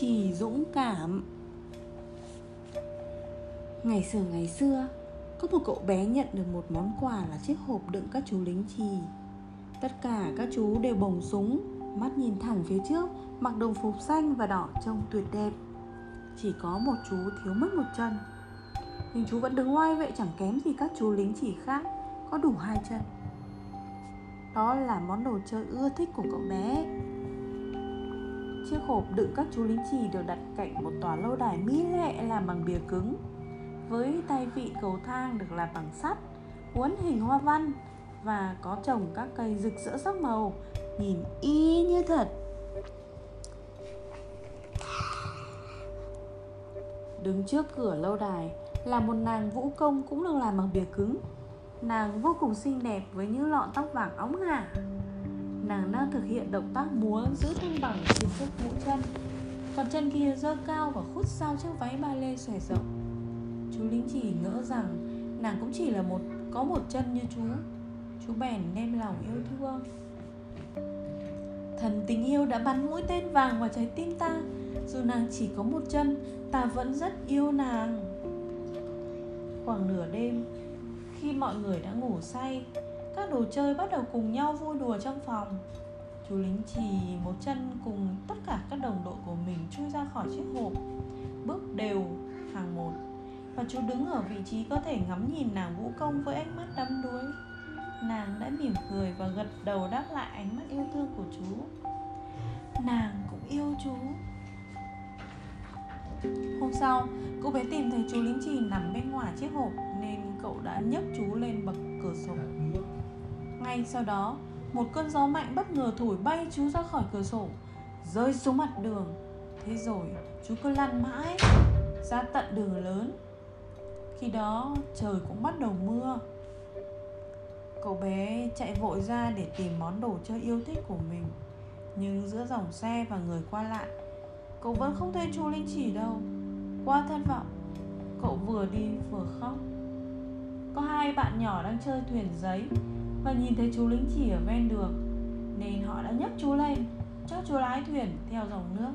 trì dũng cảm. Ngày xưa ngày xưa, Có một cậu bé nhận được một món quà là chiếc hộp đựng các chú lính trì. Tất cả các chú đều bồng súng, Mắt nhìn thẳng phía trước, Mặc đồng phục xanh và đỏ trông tuyệt đẹp. Chỉ có một chú thiếu mất một chân. Nhưng chú vẫn đứng oai vệ chẳng kém gì các chú lính chỉ khác, Có đủ hai chân. Đó là món đồ chơi ưa thích của cậu bé. Chiếc hộp đựng các chú lính chì được đặt cạnh một tòa lâu đài mỹ lệ làm bằng bìa cứng. Với tay vị cầu thang được làm bằng sắt Uốn hình hoa văn Và có trồng các cây rực rỡ sắc màu, Nhìn y như thật. Đứng trước cửa lâu đài là một nàng vũ công cũng được làm bằng bìa cứng. Nàng vô cùng xinh đẹp với những lọn tóc vàng óng ả Nàng đang thực hiện động tác múa giữ thăng bằng trên chiếc mũi chân. Còn chân kia giơ cao và khút sau chiếc váy ba lê xòe rộng. Chú lính chỉ ngỡ rằng nàng cũng chỉ là một, có một chân như chú. Chú bèn đem lòng yêu thương. Thần tình yêu đã bắn mũi tên vàng vào trái tim ta. Dù nàng chỉ có một chân, Ta vẫn rất yêu nàng. Khoảng nửa đêm, Khi mọi người đã ngủ say các đồ chơi bắt đầu cùng nhau vui đùa trong phòng. Chú lính chì một chân cùng tất cả các đồng đội của mình chui ra khỏi chiếc hộp. Bước đều hàng một. Và chú đứng ở vị trí có thể ngắm nhìn nàng vũ công với ánh mắt đắm đuối. Nàng đã mỉm cười và gật đầu đáp lại ánh mắt yêu thương của chú. Nàng cũng yêu chú. Hôm sau, cô bé tìm thấy chú lính chì nằm bên ngoài chiếc hộp Nên cậu đã nhấc chú lên bậc cửa sổ ngay sau đó, một cơn gió mạnh bất ngờ thổi bay chú ra khỏi cửa sổ, rơi xuống mặt đường. Thế rồi, chú cứ lăn mãi ra tận đường lớn. Khi đó, trời cũng bắt đầu mưa. Cậu bé chạy vội ra để tìm món đồ chơi yêu thích của mình. Nhưng giữa dòng xe và người qua lại, cậu vẫn không thấy chú Linh Chỉ đâu. qua thất vọng, cậu vừa đi vừa khóc. Có hai bạn nhỏ đang chơi thuyền giấy và nhìn thấy chú lính chỉ ở ven đường, nên họ đã nhấc chú lên, cho chú lái thuyền theo dòng nước.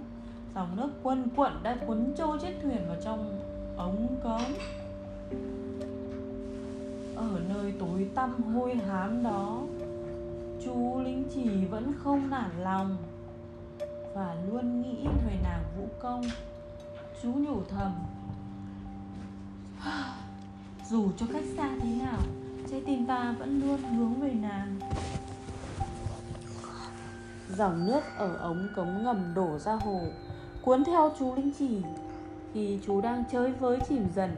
Dòng nước quân quận đã cuốn trôi chiếc thuyền vào trong ống cống. Ở nơi tối tăm hôi hám đó, chú lính chỉ vẫn không nản lòng và luôn nghĩ về nàng vũ công. Chú nhủ thầm dù cho cách xa thế nào trái tim ta vẫn luôn hướng về nàng. Dòng nước ở ống cống ngầm đổ ra hồ, cuốn theo chú linh chỉ. Khi chú đang chơi với chìm dần,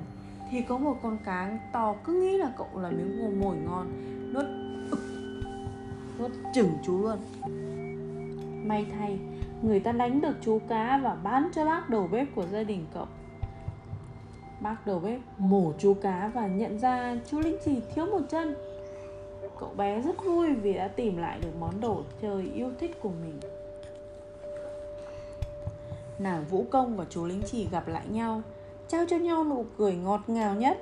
thì có một con cá to cứ nghĩ là cậu là miếng ngô mồi ngon, nuốt nuốt chừng chú luôn. May thay, người ta đánh được chú cá và bán cho bác đầu bếp của gia đình cậu. Bác đầu bếp mổ chú cá và nhận ra chú Linh chỉ thiếu một chân. Cậu bé rất vui vì đã tìm lại được món đồ chơi yêu thích của mình. Nàng Vũ Công và chú Lính Chỉ gặp lại nhau, Trao cho nhau nụ cười ngọt ngào nhất.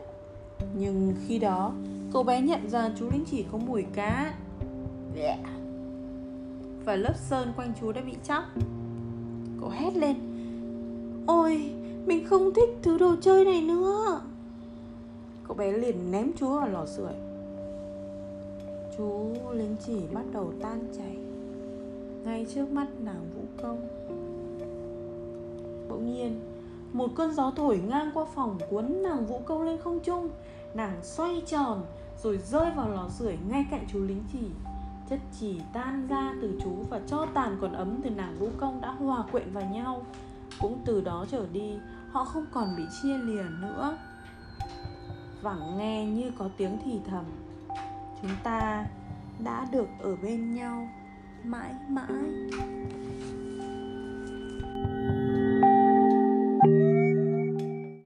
Nhưng khi đó, cậu bé nhận ra chú Lính Chỉ có mùi cá. Và lớp sơn quanh chú đã bị chóc. Cậu hét lên. Ôi, mình không thích thứ đồ chơi này nữa. Cậu bé liền ném chú vào lò sưởi. Chú lính chỉ bắt đầu tan chảy. Ngay trước mắt nàng vũ công. Bỗng nhiên, Một cơn gió thổi ngang qua phòng Cuốn nàng vũ công lên không trung. Nàng xoay tròn, Rồi rơi vào lò sưởi ngay cạnh chú lính chỉ. Chất chỉ tan ra từ chú Và cho tàn còn ấm từ nàng vũ công đã hòa quyện vào nhau từ đó trở đi, họ không còn bị chia lìa nữa. Vẳng nghe như có tiếng thì thầm, chúng ta đã được ở bên nhau mãi mãi.